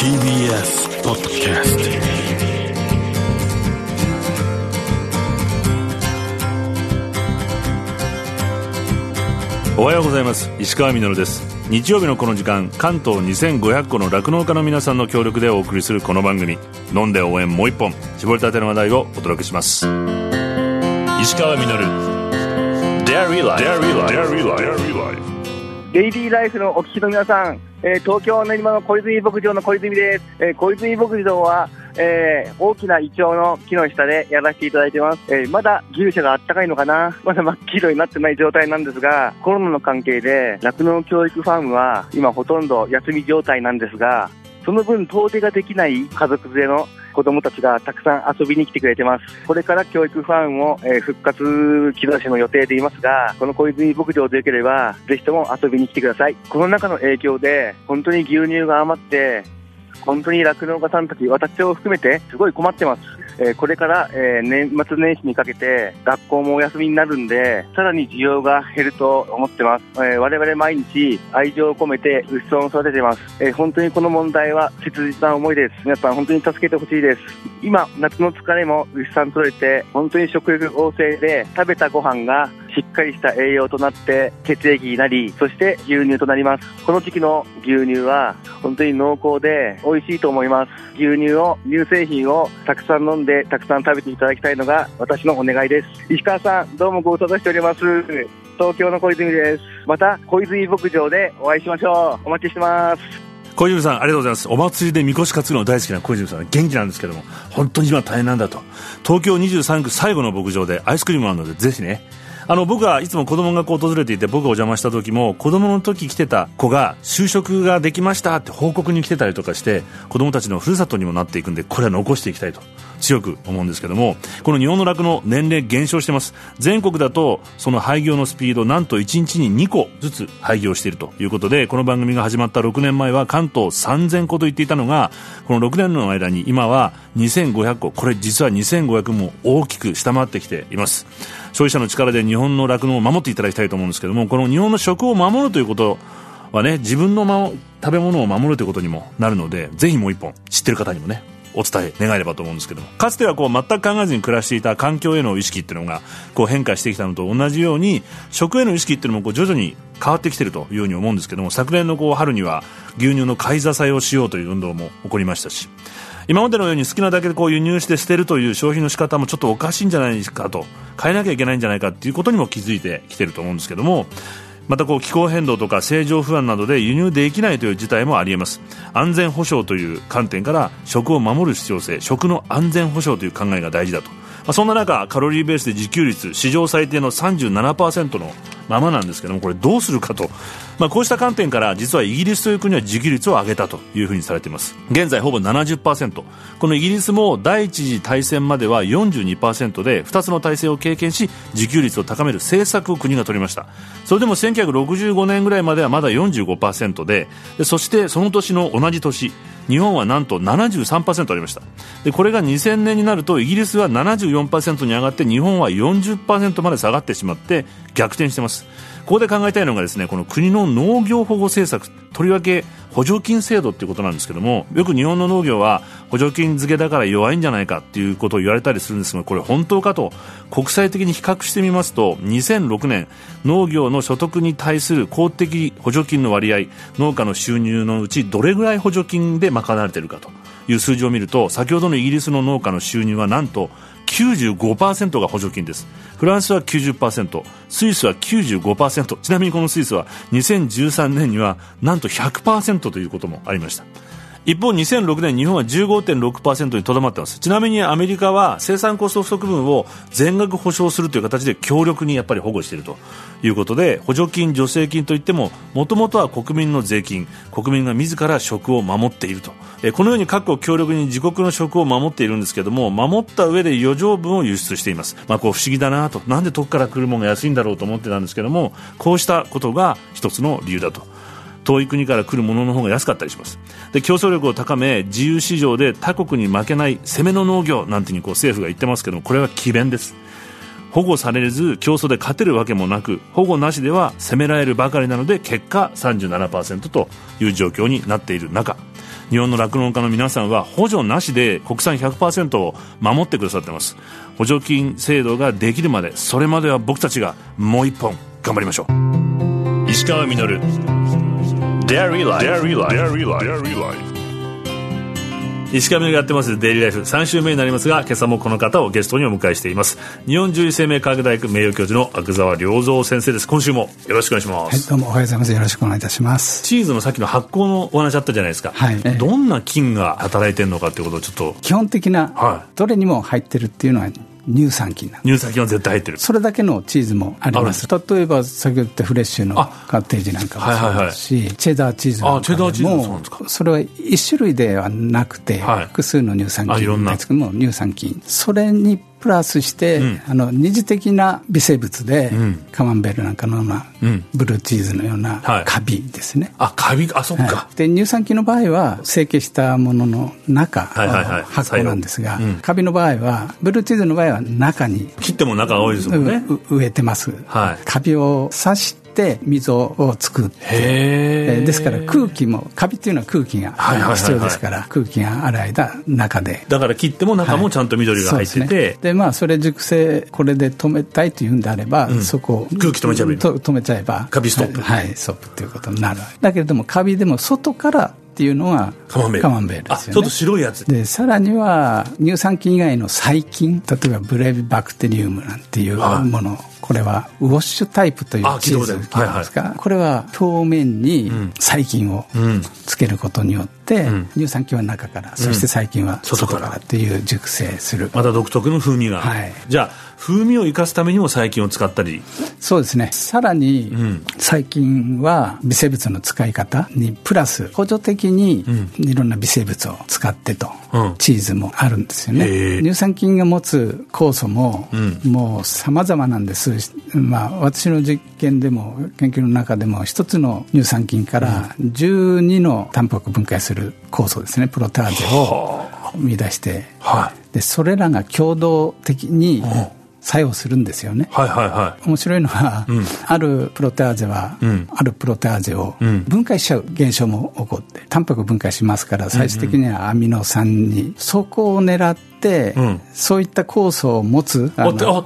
TBS ポッドキャストおはようございます。石川みです。日曜日のこの時間関東2500個の酪農家の皆さんの協力でお送りするこの番組。飲んで応援もう一本。絞りたての話題をお届けします。石川み Dairy Life Life デイリーライフのお聞きの皆さん、えー、東京練馬の小泉牧場の小泉です、えー、小泉牧場はえー、大きなイチョウの木の下でやらせていただいてます。えー、まだ牛舎があったかいのかな？まだ真っ黄色になってない状態なんですが、コロナの関係で酪農教育ファームは今ほとんど休み状態なんですが、その分遠出ができない家族連れの子供たちがたくさん遊びに来てくれてます。これから教育ファンを、え、復活兆しの予定でいますが、この小泉牧場でよければ、ぜひとも遊びに来てください。コロナ禍の影響で、本当に牛乳が余って、本当に酪農家さんたち、私を含めて、すごい困ってます。え、これから、え、年末年始にかけて学校もお休みになるんで、さらに需要が減ると思ってます。え、我々毎日愛情を込めて牛さんを育ててます。え、本当にこの問題は切実な思いです。皆さん本当に助けてほしいです。今、夏の疲れも牛さん取れて、本当に食欲旺盛で、食べたご飯がしっかりした栄養となって血液になり、そして牛乳となります。この時期の牛乳は本当に濃厚で美味しいと思います。牛乳を、乳製品をたくさん飲んで、たくさん食べていただきたいのが私のお願いです。石川さん、どうもご無沙汰しております。東京の小泉です。また、小泉牧場でお会いしましょう。お待ちしてます。小泉さん、ありがとうございます。お祭りでみこし担ぐの大好きな小泉さん、元気なんですけども、本当に今大変なんだと。東京23区最後の牧場でアイスクリームあるので、ぜひね、あの僕はいつも子供がこう訪れていて僕がお邪魔した時も子供の時来てた子が就職ができましたって報告に来てたりとかして子供たちのふるさとにもなっていくんでこれは残していきたいと強く思うんですけどもこの日本の酪農年齢減少してます。全国だとその廃業のスピードなんと1日に2個ずつ廃業しているということでこの番組が始まった6年前は関東3000個と言っていたのがこの6年の間に今は2500個これ実は2500も大きく下回ってきています。消費者の力で日本の酪農を守っていただきたいと思うんですけどもこの日本の食を守るということはね自分の食べ物を守るということにもなるのでぜひもう一本知ってる方にもねお伝え願えればと思うんですけども。かつてはこう全く考えずに暮らしていた環境への意識っていうのがこう変化してきたのと同じように食への意識っていうのもこう徐々に変わってきているというように思うんですけども昨年のこう春には牛乳の買い支えをしようという運動も起こりましたし今までのように好きなだけでこう輸入して捨てるという消費の仕方もちょっとおかしいんじゃないかと。変えなきゃいけないんじゃないかということにも気づいてきていると思うんですけども。またこう気候変動とか政情不安などで輸入できないという事態もありえます。安全保障という観点から食を守る必要性食の安全保障という考えが大事だと、まあ、そんな中カロリーベースで自給率史上最低の37%のままなんですけどもこれどうするかと、まあ、こうした観点から実はイギリスという国は自給率を上げたというふうにされています。現在ほぼ70%このイギリスも第一次大戦までは42%で2つの体制を経験し自給率を高める政策を国が取りました。それでも1965年ぐらいまではまだ45%ででそしてその年の同じ年日本はなんと73%ありました。でこれが2000年になるとイギリスは74%に上がって日本は40%まで下がってしまって逆転してます。ここで考えたいのがですねこの国の農業保護政策とりわけ補助金制度っていうことなんですけどもよく日本の農業は補助金付けだから弱いんじゃないかっていうことを言われたりするんですがこれ本当かと国際的に比較してみますと2006年農業の所得に対する公的補助金の割合農家の収入のうちどれぐらい補助金で賄われているかという数字を見ると先ほどのイギリスの農家の収入はなんと95%が補助金です。フランスは90%スイスは95%ちなみにこのスイスは2013年にはなんと100%ということもありました。一方2006年日本は15.6%にとどまっています。ちなみにアメリカは生産コスト不足分を全額保証するという形で強力にやっぱり保護しているということで補助金助成金といってももともとは国民の税金国民が自ら食を守っていると。このように各国強力に自国の食を守っているんですけども守った上で余剰分を輸出しています、まあ、こう不思議だなと。なんで遠くから来るものが安いんだろうと思ってたんですけどもこうしたことが一つの理由だと。遠い国から来るものの方が安かったりします。で競争力を高め自由市場で他国に負けない攻めの農業なんてにこう政府が言ってますけどこれは詭弁です。保護されず競争で勝てるわけもなく保護なしでは攻められるばかりなので結果37%という状況になっている中日本の酪農家の皆さんは補助なしで国産100%を守ってくださっています。補助金制度ができるまでそれまでは僕たちがもう一本頑張りましょう。石川稔。Dairy Life. 石上がやってます。デイリーライフ3週目になりますが今朝もこの方をゲストにお迎えしています。日本獣医生命科学大学名誉教授の阿久澤良三先生です。今週もよろしくお願いします、はい、どうもおはようございます。よろしくお願いいたします。チーズのさっきの発酵のお話あったじゃないですか、はい、どんな菌が働いてるのかっていうことをちょっと。基本的な、はい、どれにも入ってるっていうのは乳酸菌乳酸菌は絶対入ってる。それだけのチーズもあります。例えば先ほど言ったフレッシュのカッテージなんかもそうですし、はいはいはい、チェダーチーズなんかも。それは一種類ではなくて、はい、複数の乳酸菌ですけども乳酸菌。それにプラスして、うん、あの二次的な微生物で、うん、カマンベールなんかのような、うん、ブルーチーズのようなカビですね、はい、あカビあそっか、はい、で乳酸菌の場合は成形したものの中、はいはいはい、発酵なんですが、カビの場合はブルーチーズの場合は中に切っても中が多いですもんね。植えてます、はい、カビを刺してって溝を作ってえですから空気もカビっていうのは空気が必要ですから、空気がある間中で。だから切っても中もちゃんと緑が入ってて、はい、で、ね、まあそれ熟成これで止めたいというんであれば、うん、そこ空気止めちゃえば止めちゃえば。カビストップ。はい、ストップっていうことになる。だけれどもカビでも外からっていうのはカマンベール。カマンベールですよ、ね、ちょっと白いやつ。でさらには乳酸菌以外の細菌例えばブレビバクテリウムなんていうもの、これはウォッシュタイプというチーズですか、はいはい、これは表面に細菌をつけることによって、うん、乳酸菌は中から、そして細菌は外から。っていう熟成する。また独特の風味が、はい、じゃあ風味を生かすためにも細菌を使ったり。そうですね。さらに細菌は微生物の使い方にプラス補助的にいろんな微生物を使ってと、うん、チーズもあるんですよね。乳酸菌が持つ酵素も、もう様々なんです。まあ私の実験でも研究の中でも一つの乳酸菌から12のタンパク分解する酵素ですね。プロテアーゼを生み出して、はい、でそれらが共同的に、作用するんですよね。はいはいはい。面白いのは、うん、あるプロテアーゼは、うん、あるプロテアーゼを分解しちゃう現象も起こって、タンパク分解しますから、最終的にはアミノ酸に、そこを狙って、うん、そういった酵素を持つ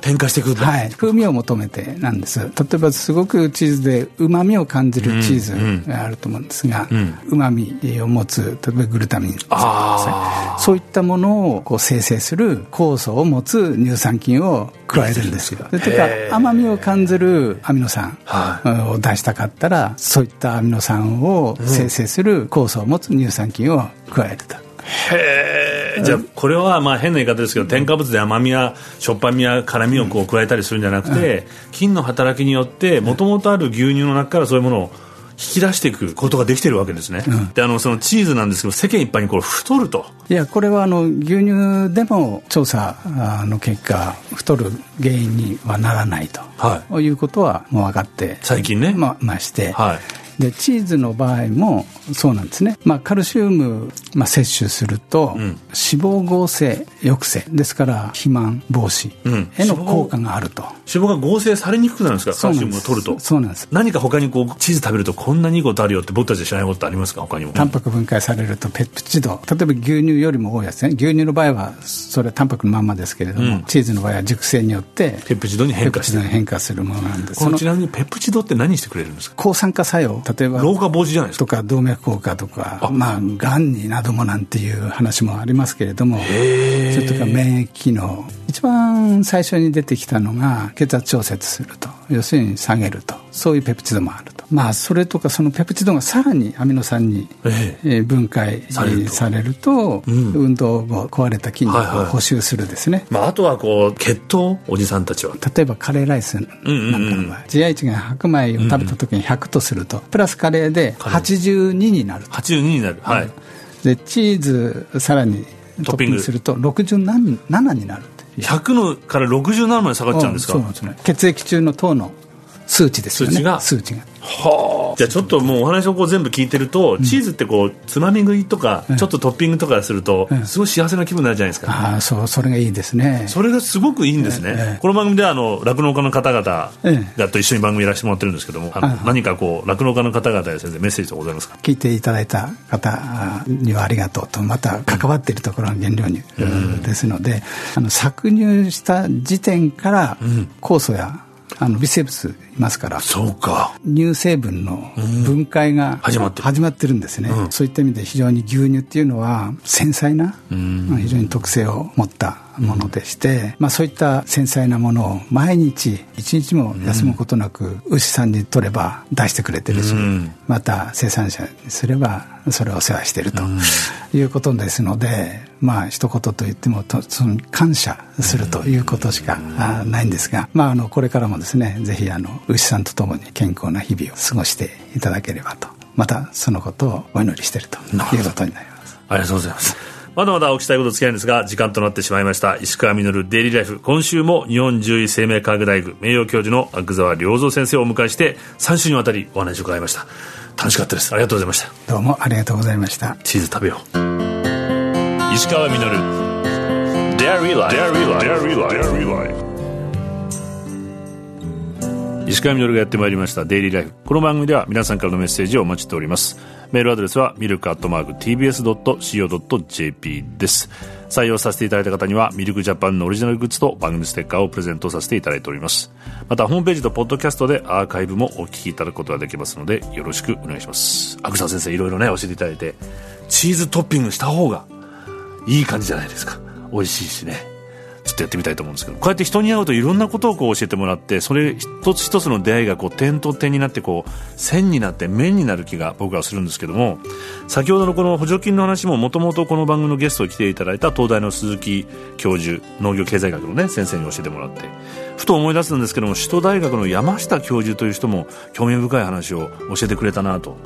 添加していくはい、風味を求めてなんです。例えばすごくチーズでうまみを感じるチーズがあると思うんですがうま、みを持つ例えばグルタミン。そういったものをこう生成する酵素を持つ乳酸菌を加えるんですよ。とか甘みを感じるアミノ酸を出したかったらそういったアミノ酸を生成する酵素を持つ乳酸菌を加えるとへえ、じゃあこれはまあ変な言い方ですけど添加物で甘みやしょっぱみや辛みをこう加えたりするんじゃなくて、菌の働きによってもともとある牛乳の中からそういうものを引き出していくことができてるわけですね、うん、であのそのチーズなんですけど世間一般にこれ太ると。いやこれはあの牛乳でも調査の結果太る原因にはならないと、はい、いうことはもう分かって。最近ね。ままして、はいでチーズの場合もそうなんですね、まあ、カルシウム、まあ、摂取すると、うん、脂肪合成抑制。ですから肥満防止への効果があると、うん、脂肪が合成されにくくなるんですか？カルシウムを取ると。そうなんです。何か他にこうチーズ食べるとこんなにいいことあるよって僕たち知らないことありますか？他にも。タンパク分解されるとペプチド。例えば牛乳よりも多いやつね。牛乳の場合はそれはタンパクのまんまですけれども、うん、チーズの場合は熟成によってペプチドに変化するものなんです。ちなみにペプチドって何してくれるんですか？抗酸化作用例えば老化防止じゃないですか。とか動脈硬化とかまあがんになどもなんていう話もありますけれどもそれとか免疫機能一番最初に出てきたのが血圧調節すると。要するに下げると。そういうペプチドもあると。まあそれとかそのペプチドがさらにアミノ酸に分解されると。運動後壊れた筋肉を補修するですね、まあ、あとはこう血糖おじさんたちは。例えばカレーライスなんかの場合 GI 値が白米を食べた時に100とするとプラスカレーで82になる82になる。はい。でチーズさらにトッピングすると67になる100のから67まで下がっちゃうんですか、そうなんですね。血液中の糖の数値ですよね。数値が。数値が。はあじゃあちょっともうお話をこう全部聞いてると、チーズってこうつまみ食いとか、ちょっとトッピングとかすると、すごい幸せな気分になるじゃないですか、ああそうそれがいいですね。それがすごくいいんですね、この番組ではあの酪農家の方々がと一緒に番組やらせてもらってるんですけども、何かこう酪農家の方々や先生メッセージとございますか？聞いていただいた方にはありがとうとまた関わっているところの原料に、ですのであの搾乳した時点から酵素やあの微生物いますからそうか。乳成分の分解が始まってる。始まってるんですね、うん、そういった意味で非常に牛乳っていうのは繊細な、非常に特性を持ったものでして、まあ、そういった繊細なものを毎日一日も休むことなく牛さんに取れば出してくれてるし、また生産者にすればそれをお世話してるということですので、まあ一言と言ってもとその感謝するということしかないんですが、まあ、あのこれからもですねぜひあの牛さんと共に健康な日々を過ごしていただければとまたそのことをお祈りしているということになります。ありがとうございますまだまだお聞きたいこと付き合いんですが、時間となってしまいました。石川稔デイリーライフ。今週も日本獣医生命科学大学名誉教授の阿久沢良三先生をお迎えして、3週にわたりお話を伺いました。楽しかったです。ありがとうございました。どうもありがとうございました。チーズ食べよう。石川稔デイリーライフ。石川稔がやってまいりましたデイリーライフこの番組では皆さんからのメッセージをお待ちしておりますメールアドレスはミルクアットマーク TBS.CO.JP です。採用させていただいた方にはミルクジャパンのオリジナルグッズと番組ステッカーをプレゼントさせていただいております。またホームページとポッドキャストでアーカイブもお聞きいただくことができますのでよろしくお願いします。阿久澤先生いろいろね教えていただいてチーズトッピングした方がいい感じじゃないですか。美味しいしね。っとやってみたいと思うんですけど。こうやって人に会うといろんなことをこう教えてもらってそれ一つ一つの出会いがこう点と点になってこう線になって面になる気が僕はするんですけども先ほどのこの補助金の話ももともとこの番組のゲストに来ていただいた東大の鈴木教授農業経済学の、ね、先生に教えてもらってふと思い出すんですけども首都大学の山下教授という人も興味深い話を教えてくれたなと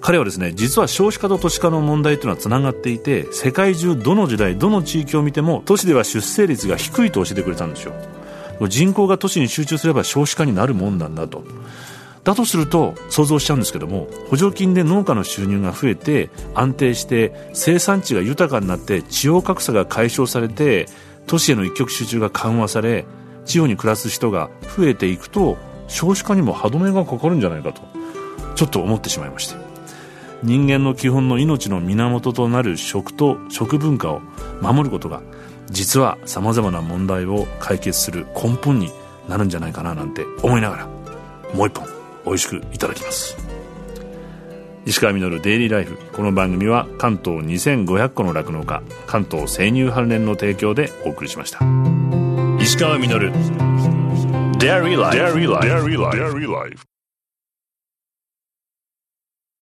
彼はですね実は少子化と都市化の問題というのはつながっていて世界中どの時代どの地域を見ても都市では出生率が低いと教えてくれたんですよ。人口が都市に集中すれば少子化になるもんなんだと。だとすると想像しちゃうんですけども補助金で農家の収入が増えて安定して生産地が豊かになって地方格差が解消されて都市への一極集中が緩和され地方に暮らす人が増えていくと少子化にも歯止めがかかるんじゃないかとちょっと思ってしまいまして。人間の基本の命の源となる食と食文化を守ることが実はさまざまな問題を解決する根本になるんじゃないかななんて思いながらもう一本美味しくいただきます。石川稔デイリーライフこの番組は関東2500個の酪農家関東生乳関連の提供でお送りしました。石川稔デイリーライフ